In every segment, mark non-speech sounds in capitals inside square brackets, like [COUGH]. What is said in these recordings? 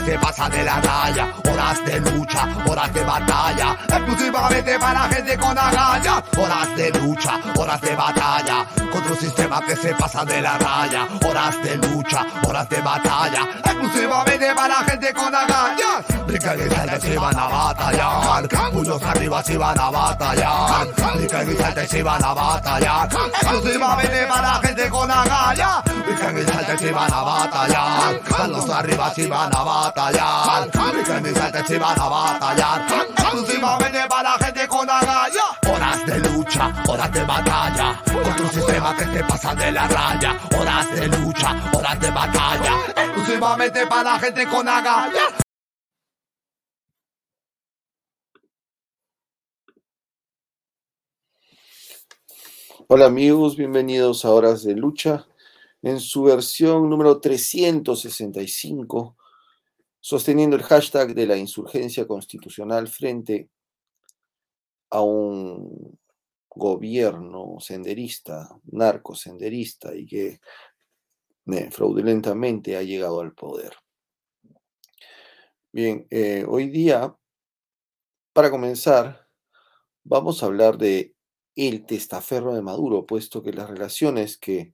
se pasa de la raya. Horas de lucha, horas de batalla, exclusivamente para gente con agallas. Horas de lucha, horas de batalla, sistema que se pasa de la raya. Horas de lucha, horas de batalla, exclusivamente para gente con agallas. Brincan y si van a batallar, puños arriba si van a batallar. Brincan y si van a batallar, exclusivamente para gente con agallas. Brincan y si van a batallar, manos arriba si van a batallar. Brincan y si van a batallar, exclusivamente para gente con agallas. Horas de lucha, horas de batalla, un sistema que se pasa de la raya. Horas de lucha, horas de batalla, exclusivamente para gente con agallas. Hola amigos, bienvenidos a Horas de Lucha en su versión número 365, sosteniendo el hashtag de la insurgencia constitucional frente a un gobierno senderista, narco-senderista y que eh, fraudulentamente ha llegado al poder. Bien, eh, hoy día, para comenzar, vamos a hablar de el testaferro de Maduro, puesto que las relaciones que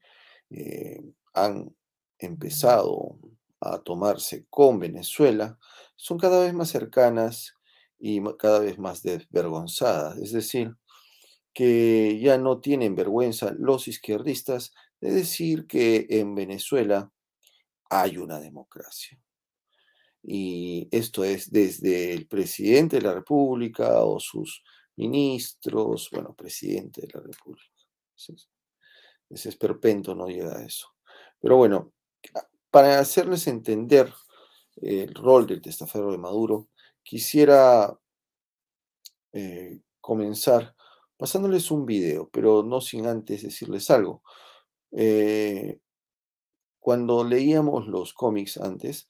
eh, han empezado a tomarse con Venezuela son cada vez más cercanas y cada vez más desvergonzadas. Es decir, que ya no tienen vergüenza los izquierdistas de decir que en Venezuela hay una democracia. Y esto es desde el presidente de la República o sus ministros, bueno, presidente de la República. Ese esperpento no llega a eso. Pero bueno, para hacerles entender el rol del testaferro de Maduro, quisiera eh, comenzar pasándoles un video, pero no sin antes decirles algo. Eh, cuando leíamos los cómics antes,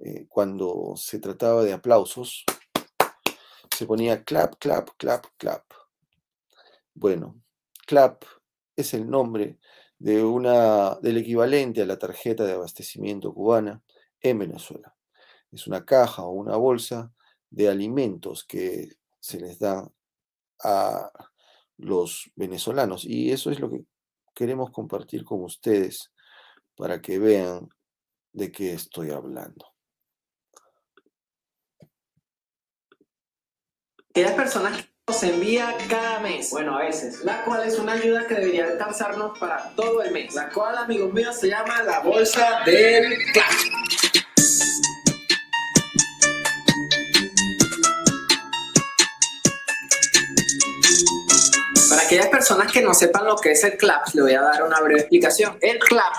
eh, cuando se trataba de aplausos, se ponía clap, clap, clap, clap. Bueno, clap es el nombre de una, del equivalente a la tarjeta de abastecimiento cubana en Venezuela. Es una caja o una bolsa de alimentos que se les da a los venezolanos y eso es lo que queremos compartir con ustedes para que vean de qué estoy hablando. aquellas personas que nos envía cada mes. Bueno, a veces. La cual es una ayuda que debería alcanzarnos para todo el mes. La cual, amigos míos, se llama la bolsa del Clash. Aquellas personas que no sepan lo que es el CLAP, le voy a dar una breve explicación. El CLAP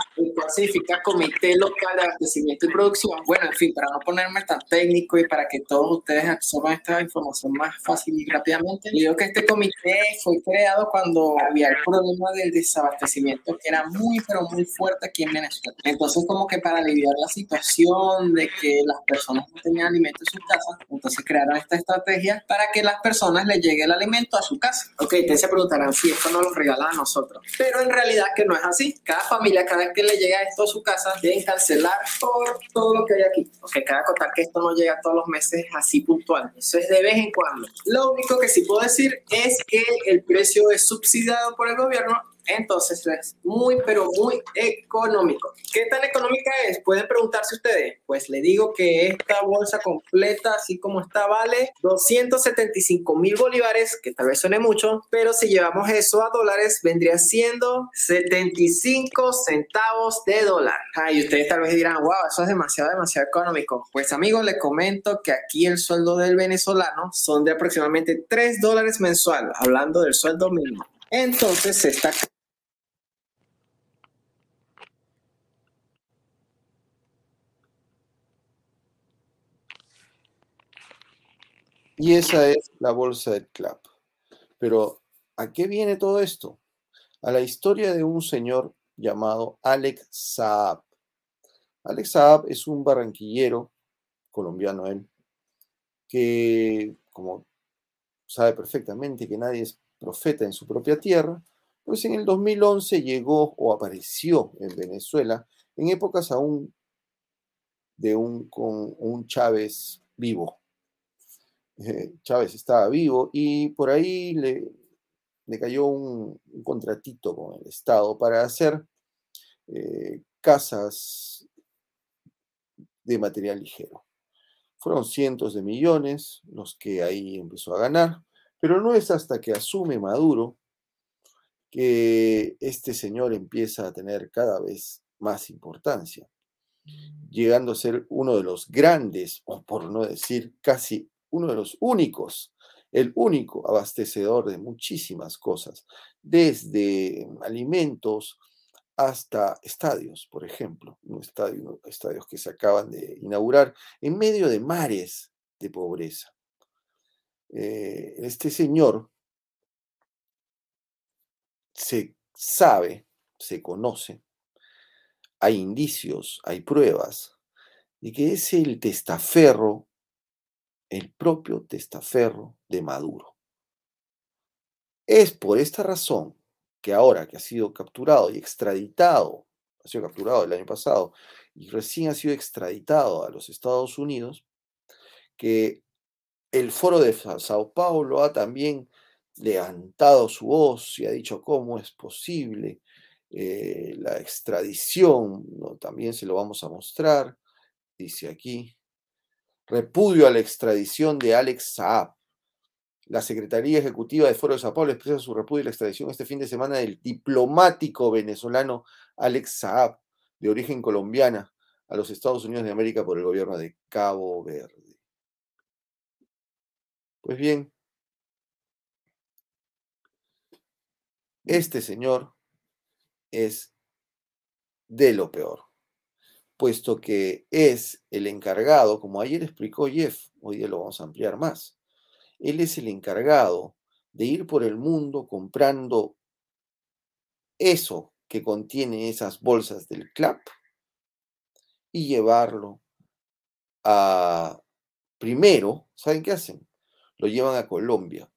significa Comité Local de Abastecimiento y Producción. Bueno, en fin, para no ponerme tan técnico y para que todos ustedes absorban esta información más fácil y rápidamente, digo que este comité fue creado cuando había el problema del desabastecimiento que era muy, pero muy fuerte aquí en Venezuela. Entonces, como que para aliviar la situación de que las personas no tenían alimento en sus casas, entonces crearon esta estrategia para que las personas les llegue el alimento a su casa. Ok, ustedes se preguntarán si esto no lo regala a nosotros, pero en realidad que no es así. Cada familia, cada vez que le llega esto a su casa, deben cancelar por todo lo que hay aquí. Ok, cada contar que esto no llega todos los meses así puntual. Eso es de vez en cuando. Lo único que sí puedo decir es que el precio es subsidiado por el gobierno entonces es muy, pero muy económico. ¿Qué tan económica es? Pueden preguntarse ustedes. Pues le digo que esta bolsa completa, así como está, vale 275 mil bolívares, que tal vez suene mucho, pero si llevamos eso a dólares, vendría siendo 75 centavos de dólar. Ah, y ustedes tal vez dirán, wow, eso es demasiado, demasiado económico. Pues amigos, les comento que aquí el sueldo del venezolano son de aproximadamente 3 dólares mensual, hablando del sueldo mínimo. Entonces se Y esa es la bolsa del CLAP. Pero, ¿a qué viene todo esto? A la historia de un señor llamado Alex Saab. Alex Saab es un barranquillero colombiano él, que como sabe perfectamente que nadie es profeta en su propia tierra, pues en el 2011 llegó o apareció en Venezuela en épocas aún de un, un Chávez vivo. Eh, Chávez estaba vivo y por ahí le, cayó un, contratito con el Estado para hacer eh, casas de material ligero. Fueron cientos de millones los que ahí empezó a ganar, pero no es hasta que asume Maduro que este señor empieza a tener cada vez más importancia, llegando a ser uno de los grandes, o por no decir casi uno de los únicos, el único abastecedor de muchísimas cosas, desde alimentos hasta estadios, por ejemplo, estadios que se acaban de inaugurar en medio de mares de pobreza. Eh, este señor se sabe, se conoce, hay indicios, hay pruebas de que es el testaferro, el propio testaferro de Maduro. Es por esta razón que ahora que ha sido capturado y extraditado, ha sido capturado el año pasado y recién ha sido extraditado a los Estados Unidos, que el foro de Sao Paulo ha también levantado su voz y ha dicho cómo es posible eh, la extradición, también se lo vamos a mostrar, dice aquí, repudio a la extradición de Alex Saab. La Secretaría Ejecutiva de Foro de Sao Paulo expresa su repudio a la extradición este fin de semana del diplomático venezolano Alex Saab, de origen colombiana, a los Estados Unidos de América por el gobierno de Cabo Verde. Pues bien, Este señor es de lo peor, puesto que es el encargado, como ayer explicó Jeff, hoy día lo vamos a ampliar más, él es el encargado de ir por el mundo comprando eso que contiene esas bolsas del CLAP y llevarlo a, primero, ¿saben qué hacen? Lo llevan a Colombia.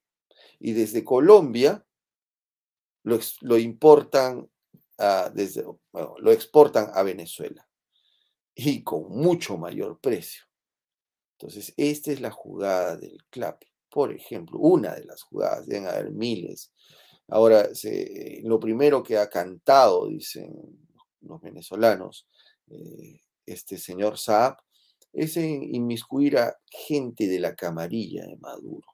Y desde Colombia lo, importan desde, lo exportan a Venezuela y con mucho mayor precio. Entonces, esta es la jugada del CLAP, por ejemplo, una de las jugadas, deben haber miles. Ahora, lo primero que ha cantado, dicen los venezolanos, eh, este señor Saab, es inmiscuir a gente de la camarilla de Maduro,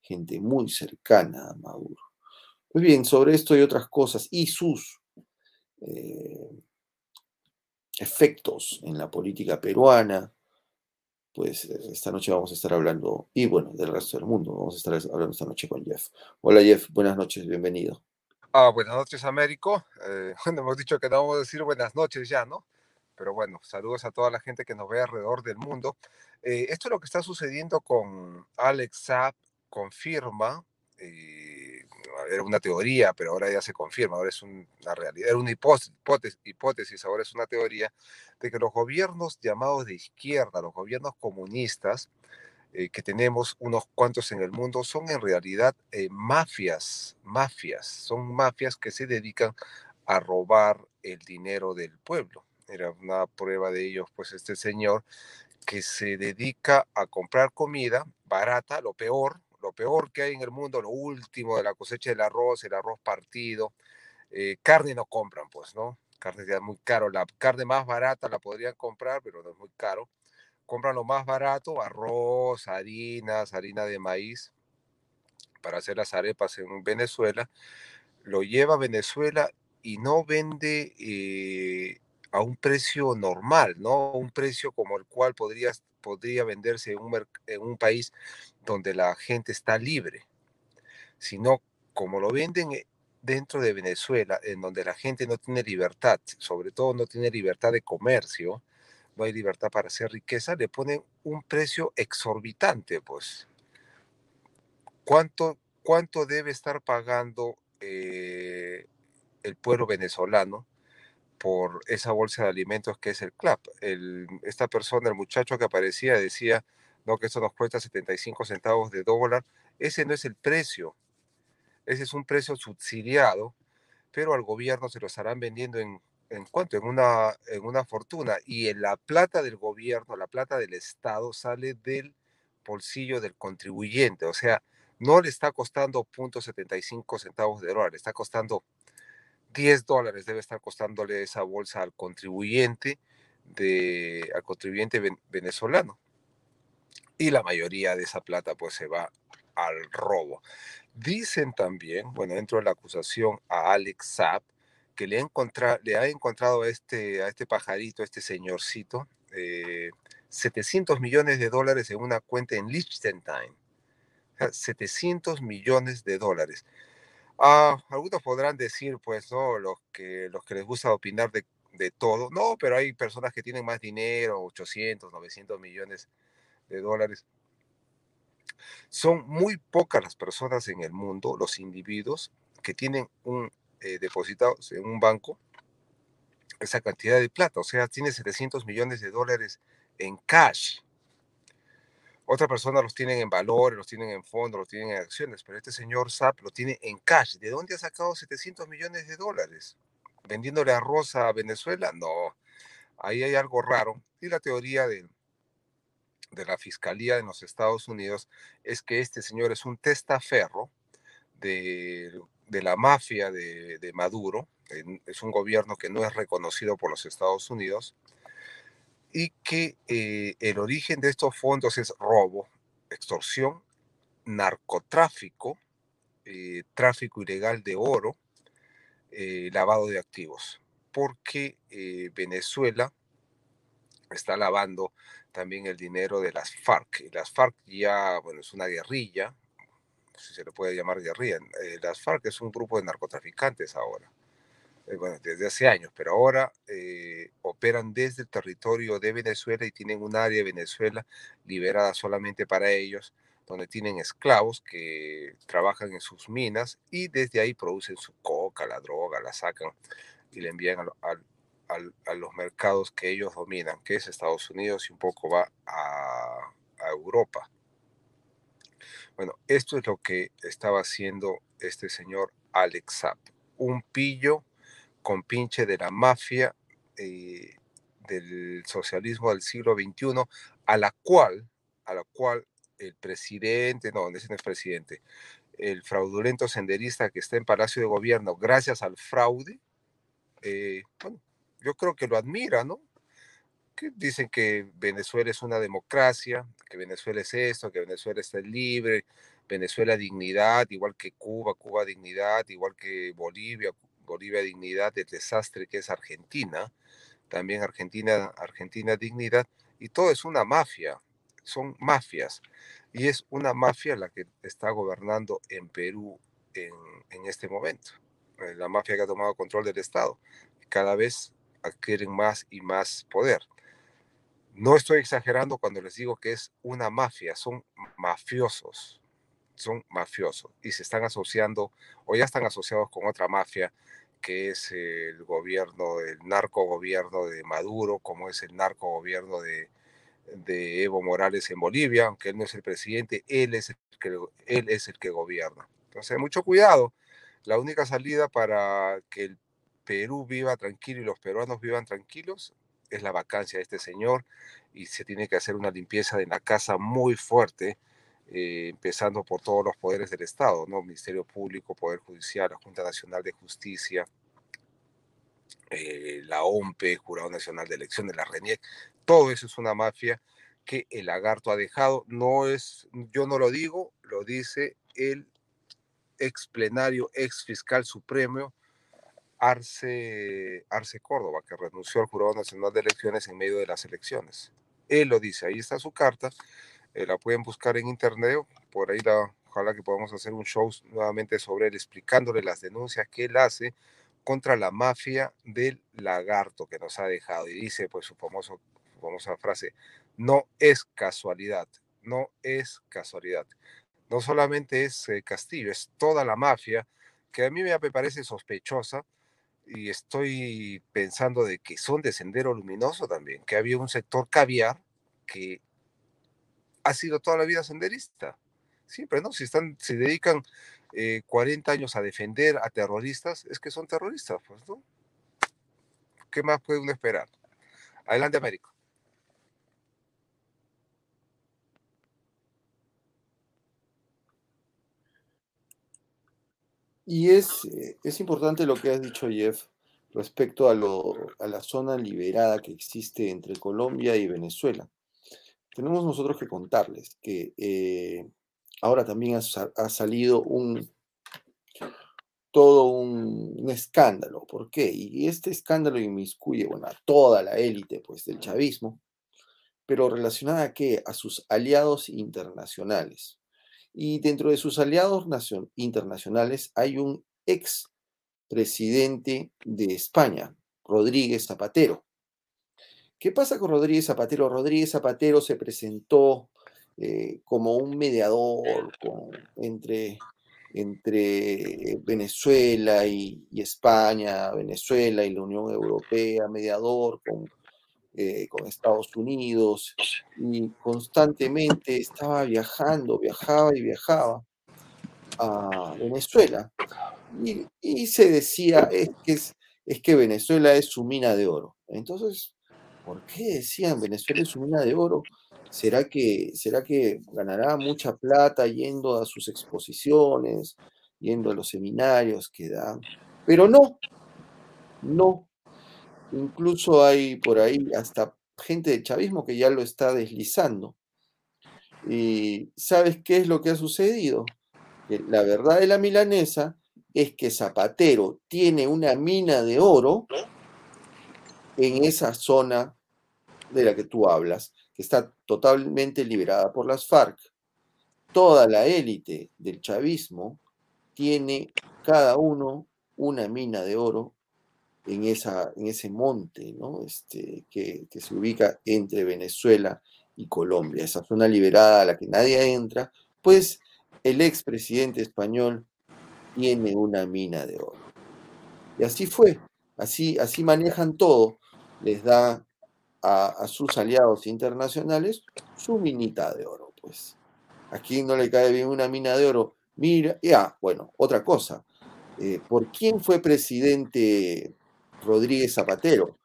gente muy cercana a Maduro. Muy bien, sobre esto y otras cosas y sus eh, efectos en la política peruana, pues eh, esta noche vamos a estar hablando, y bueno, del resto del mundo, vamos a estar hablando esta noche con Jeff. Hola Jeff, buenas noches, bienvenido. Ah, buenas noches, Américo. Eh, [LAUGHS] bueno, hemos dicho que no vamos a decir buenas noches ya, ¿no? Pero bueno, saludos a toda la gente que nos ve alrededor del mundo. esto es lo que está sucediendo con Alex Saab, confirma era una teoría, pero ahora ya se confirma, ahora es una realidad, era una hipótesis, ahora es una teoría, de que los gobiernos llamados de izquierda, los gobiernos comunistas, eh, que tenemos unos cuantos en el mundo, son en realidad eh, mafias, mafias, son mafias que se dedican a robar el dinero del pueblo. Era una prueba de ellos, pues este señor que se dedica a comprar comida barata, lo peor, lo peor que hay en el mundo, lo último de la cosecha del arroz, el arroz partido. Eh, carne no compran, pues, ¿no? Carne es muy caro. La carne más barata la podrían comprar, pero no es muy caro. Compran lo más barato, arroz, harinas, harina de maíz, para hacer las arepas en Venezuela. Lo lleva a Venezuela y no vende eh, a un precio normal, ¿no? Un precio como el cual podría, podría venderse en un, en un país donde la gente está libre, sino como lo venden eh, dentro de Venezuela, en donde la gente no tiene libertad, sobre todo no tiene libertad de comercio, no hay libertad para hacer riqueza, le ponen un precio exorbitante, pues. ¿Cuánto, cuánto debe estar pagando eh, el pueblo venezolano por esa bolsa de alimentos que es el CLAP? El, esta persona, el muchacho que aparecía, decía no que eso nos cuesta 75 centavos de dólar. Ese no es el precio. Ese es un precio subsidiado, pero al gobierno se lo estarán vendiendo en, ¿En cuánto? En una, en una fortuna. Y en la plata del gobierno, la plata del Estado sale del bolsillo del contribuyente. O sea, no le está costando 0.75 centavos de dólar, le está costando 10 dólares, debe estar costándole esa bolsa al contribuyente, de, al contribuyente venezolano. Y la mayoría de esa plata pues se va al robo. Dicen también, bueno, dentro de la acusación a Alex Saab, que le ha, encontrado, le ha encontrado a este, a este pajarito, a este señorcito, 700 eh, millones de dólares en una cuenta en Liechtenstein. 700 millones de dólares. Ah, algunos podrán decir, pues, ¿no? Los que, los que les gusta opinar de, de, todo. No, pero hay personas que tienen más dinero, 800, 900 millones dólares. Son muy pocas las personas en el mundo, los individuos, que tienen un eh, depositados en un banco esa cantidad de plata. O sea, tiene 700 millones de dólares en cash. Otra persona los tienen en valores, los tienen en fondos, los tienen en acciones, pero este señor SAP lo tiene en cash. ¿De dónde ha sacado 700 millones de dólares? ¿Vendiéndole arroz a Venezuela? No, ahí hay algo raro. Y la teoría de, de la Fiscalía en los Estados Unidos es que este señor es un testaferro de, de la mafia de, de Maduro. Es un gobierno que no es reconocido por los Estados Unidos y que eh, el origen de estos fondos es robo, extorsión, narcotráfico, eh, tráfico ilegal de oro, eh, lavado de activos, porque Venezuela está lavando también el dinero de las FARC. Las FARC ya, bueno, es una guerrilla, si se le puede llamar guerrilla. las FARC es un grupo de narcotraficantes ahora eh, bueno, desde hace años, pero ahora eh, operan desde el territorio de Venezuela y tienen un área de Venezuela liberada solamente para ellos, donde tienen esclavos que trabajan en sus minas y desde ahí producen su coca, la droga, la sacan y la envían a, los mercados que ellos dominan, que es Estados Unidos y un poco va a, a Europa. Bueno, esto es lo que estaba haciendo este señor Alex Zapp, un pillo compinche de la mafia eh, del socialismo del siglo XXI, a la cual, a la cual el presidente, no, ese no es presidente, el fraudulento senderista que está en Palacio de Gobierno, gracias al fraude, eh, bueno, yo creo que lo admira, ¿no? Que dicen que Venezuela es una democracia, que Venezuela es esto, que Venezuela está libre, Venezuela dignidad, igual que Cuba, Cuba dignidad, igual que Bolivia, Bolivia Dignidad, el desastre que es Argentina, también Argentina, Argentina Dignidad, y todo es una mafia, son mafias, y es una mafia la que está gobernando en Perú en, en este momento, eh, la mafia que ha tomado control del Estado, cada vez adquieren más y más poder. No estoy exagerando cuando les digo que es una mafia, son mafiosos, son mafiosos y se están asociando o ya están asociados con otra mafia que es el gobierno, el narco gobierno de Maduro, como es el narco gobierno de, Evo Morales en Bolivia, aunque él no es el presidente, él es el que, él es el que gobierna. Entonces, mucho cuidado. La única salida para que el Perú viva tranquilo y los peruanos vivan tranquilos es la vacancia de este señor y se tiene que hacer una limpieza de la casa muy fuerte eh, empezando por todos los poderes del Estado, ¿no? Ministerio Público, Poder Judicial, la Junta Nacional de Justicia, eh, la OMPE, Jurado Nacional de Elecciones, la RENIEC, todo eso es una mafia que el lagarto ha dejado. No es, yo no lo digo, lo dice el ex plenario, ex fiscal supremo, Arce, Arce Córdoba, que renunció al Jurado Nacional de Elecciones en medio de las elecciones. Él lo dice, ahí está su carta. Eh, la pueden buscar en internet, por ahí la, ojalá que podamos hacer un show nuevamente sobre él, explicándole las denuncias que él hace contra la mafia del lagarto que nos ha dejado. Y dice, pues, su, famoso, famosa frase, no es casualidad, no es casualidad. No solamente es eh, Castillo, es toda la mafia, que a mí me parece sospechosa, y estoy pensando de que son de Sendero Luminoso también, que había un sector caviar que ha sido toda la vida senderista. Siempre, ¿no? Si están, se dedican 40 eh, años a defender a terroristas, es que son terroristas, pues, ¿no? ¿qué más puede uno esperar? Adelante, Américo. Y es, eh, es importante lo que has dicho, Jeff, respecto a, lo, a la zona liberada que existe entre Colombia y Venezuela. Tenemos nosotros que contarles que eh, ahora también ha, salido un todo un, escándalo. ¿Por qué? Y este escándalo inmiscuye, bueno, a toda la élite pues, del chavismo, pero relacionada a qué? A sus aliados internacionales. Y dentro de sus aliados internacionales hay un ex presidente de España, Rodríguez Zapatero. ¿Qué pasa con Rodríguez Zapatero? Rodríguez Zapatero se presentó eh, como un mediador entre, entre Venezuela y, España, Venezuela y la Unión Europea, mediador con, eh, con Estados Unidos, y constantemente estaba viajando, viajaba y viajaba a Venezuela. Y, se decía, es que, es, que Venezuela es su mina de oro. Entonces, ¿por qué decían Venezuela es su mina de oro? ¿Será que, ¿Será que ganará mucha plata yendo a sus exposiciones, yendo a los seminarios que dan? Pero no, no. Incluso hay por ahí hasta gente de chavismo que ya lo está deslizando. ¿Y sabes qué es lo que ha sucedido? la verdad de la milanesa es que Zapatero tiene una mina de oro en esa zona de la que tú hablas que está totalmente liberada por las FARC. Toda la élite del chavismo tiene cada uno una mina de oro en, esa, en ese monte ¿no? este, que, que se ubica entre Venezuela y Colombia, esa zona liberada a la que nadie entra, pues el expresidente español tiene una mina de oro. Y así fue, así, así manejan todo, les da a, sus aliados internacionales su minita de oro, pues. ¿A quién no le cae bien una mina de oro? Mira, ya, bueno, otra cosa. Eh, ¿Por quién fue presidente Rodríguez Zapatero?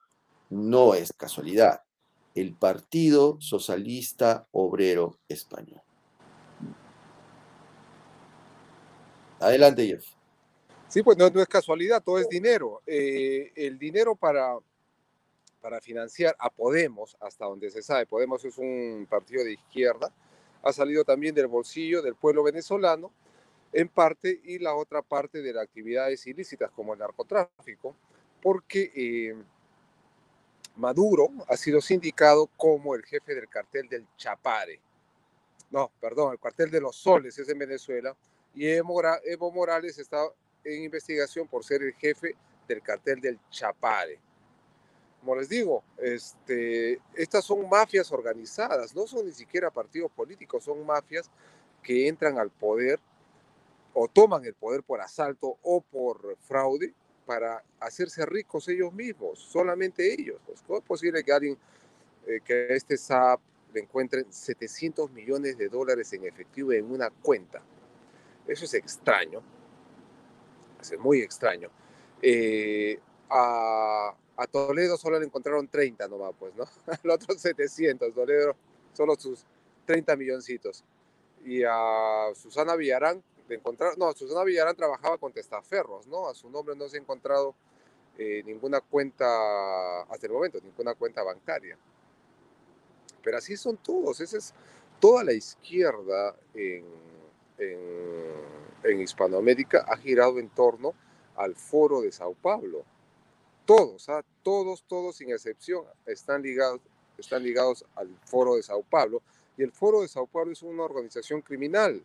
No es casualidad. El Partido Socialista Obrero Español. Adelante, Jeff. Sí, pues no, es casualidad, todo es dinero. Eh, el dinero para para financiar a Podemos, hasta donde se sabe, Podemos es un partido de izquierda, ha salido también del bolsillo del pueblo venezolano, en parte, y la otra parte de las actividades ilícitas como el narcotráfico, porque eh, Maduro ha sido sindicado como el jefe del cartel del Chapare. No, perdón, el cartel de los soles es en Venezuela, y Evo, Morales está en investigación por ser el jefe del cartel del Chapare como les digo, este, estas son mafias organizadas, no son ni siquiera partidos políticos, son mafias que entran al poder o toman el poder por asalto o por fraude para hacerse ricos ellos mismos, solamente ellos. Pues, ¿Cómo es posible que alguien, eh, que este SAP le encuentren 700 millones de dólares en efectivo en una cuenta? Eso es extraño, es muy extraño. Eh, a, Toledo solo le encontraron 30 nomás, pues, ¿no? [LAUGHS] Al otro 700, Toledo solo sus 30 milloncitos. Y a Susana Villarán le encontraron, no, Susana Villarán trabajaba con testaferros, ¿no? A su nombre no se ha encontrado eh, ninguna cuenta, hasta el momento, ninguna cuenta bancaria. Pero así son todos, esa es toda la izquierda en, en, en Hispanoamérica ha girado en torno al foro de Sao Paulo todos, ¿ah? todos, todos sin excepción están ligados, están ligados al Foro de Sao Paulo. Y el Foro de Sao Paulo es una organización criminal.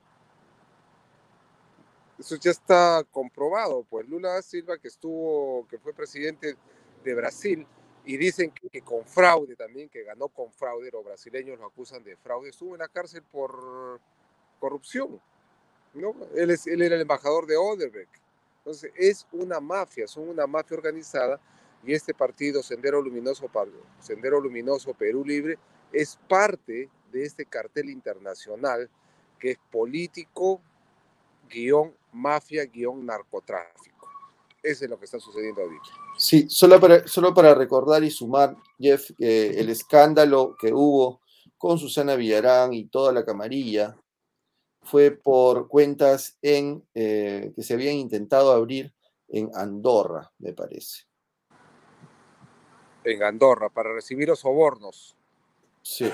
Eso ya está comprobado. Pues Lula Silva, que estuvo, que fue presidente de Brasil, y dicen que, con fraude también, que ganó con fraude, los brasileños lo acusan de fraude, estuvo en la cárcel por corrupción. ¿no? Él, es, él era el embajador de Oderbrecht. Entonces, es una mafia, son una mafia organizada y este partido Sendero Luminoso, Sendero Luminoso Perú Libre es parte de este cartel internacional que es político, guion mafia, guion narcotráfico. Eso es lo que está sucediendo ahorita. Sí, solo para, solo para recordar y sumar, Jeff, eh, el escándalo que hubo con Susana Villarán y toda la camarilla fue por cuentas en, eh, que se habían intentado abrir en Andorra, me parece. En Andorra, para recibir los sobornos. Sí.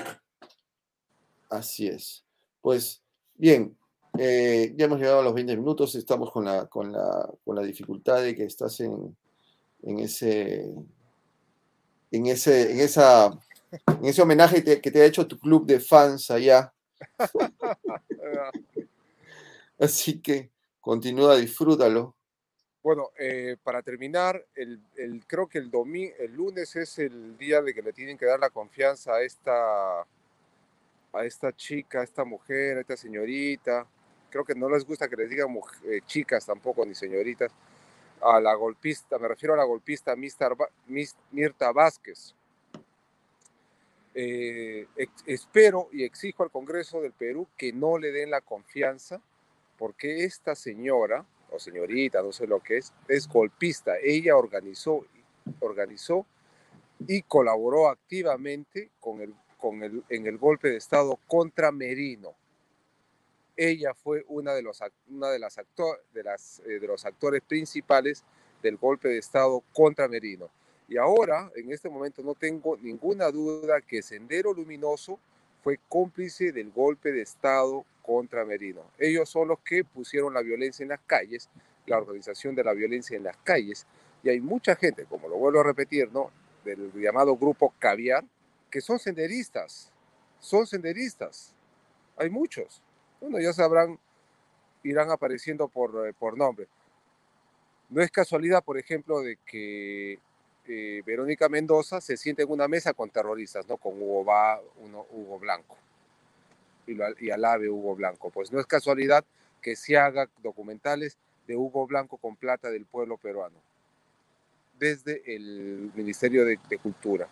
Así es. Pues bien, eh, ya hemos llegado a los 20 minutos, estamos con la, con la, con la dificultad de que estás en, en ese en ese en esa en ese homenaje que te ha hecho tu club de fans allá. [LAUGHS] Así que continúa, disfrútalo. Bueno, eh, para terminar, el, el, creo que el, domingo, el lunes es el día de que le tienen que dar la confianza a esta, a esta chica, a esta mujer, a esta señorita. Creo que no les gusta que les digan eh, chicas tampoco, ni señoritas. A la golpista, me refiero a la golpista Mirta Vázquez. Eh, espero y exijo al Congreso del Perú que no le den la confianza porque esta señora, o señorita, no sé lo que es, es golpista. Ella organizó, organizó y colaboró activamente con el, con el, en el golpe de Estado contra Merino. Ella fue una de los, una de las, actor, de, las eh, de los actores principales del golpe de Estado contra Merino. Y ahora, en este momento, no tengo ninguna duda que Sendero Luminoso fue cómplice del golpe de Estado contra Merino. Ellos son los que pusieron la violencia en las calles, la organización de la violencia en las calles, y hay mucha gente, como lo vuelvo a repetir, ¿no? del llamado grupo Caviar, que son senderistas, son senderistas. Hay muchos. Bueno, ya sabrán, irán apareciendo por, eh, por nombre. No es casualidad, por ejemplo, de que eh, Verónica Mendoza se siente en una mesa con terroristas, ¿no? Con Hugo, ba, uno, Hugo Blanco y, alabe Hugo Blanco. Pues no es casualidad que se haga documentales de Hugo Blanco con plata del pueblo peruano, desde el Ministerio de, Cultura.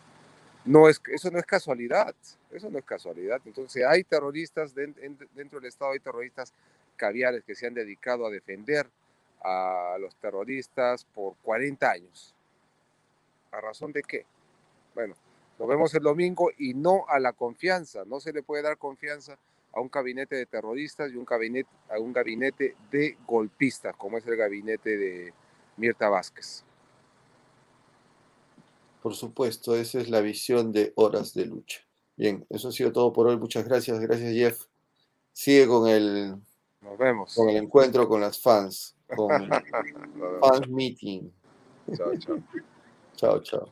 No es, eso no es casualidad, eso no es casualidad. Entonces hay terroristas dentro del Estado, hay terroristas caviares que se han dedicado a defender a los terroristas por 40 años. ¿A razón de qué? Bueno, nos vemos el domingo y no a la confianza. No se le puede dar confianza a un gabinete de terroristas y un gabinete, a un gabinete de golpistas, como es el gabinete de Mirta Vázquez. Por supuesto, esa es la visión de Horas de Lucha. Bien, eso ha sido todo por hoy. Muchas gracias. Gracias, Jeff. Sigue con el, Nos vemos. Con el encuentro con las fans, con [LAUGHS] Fans Meeting. Chao, chao. chao, chao.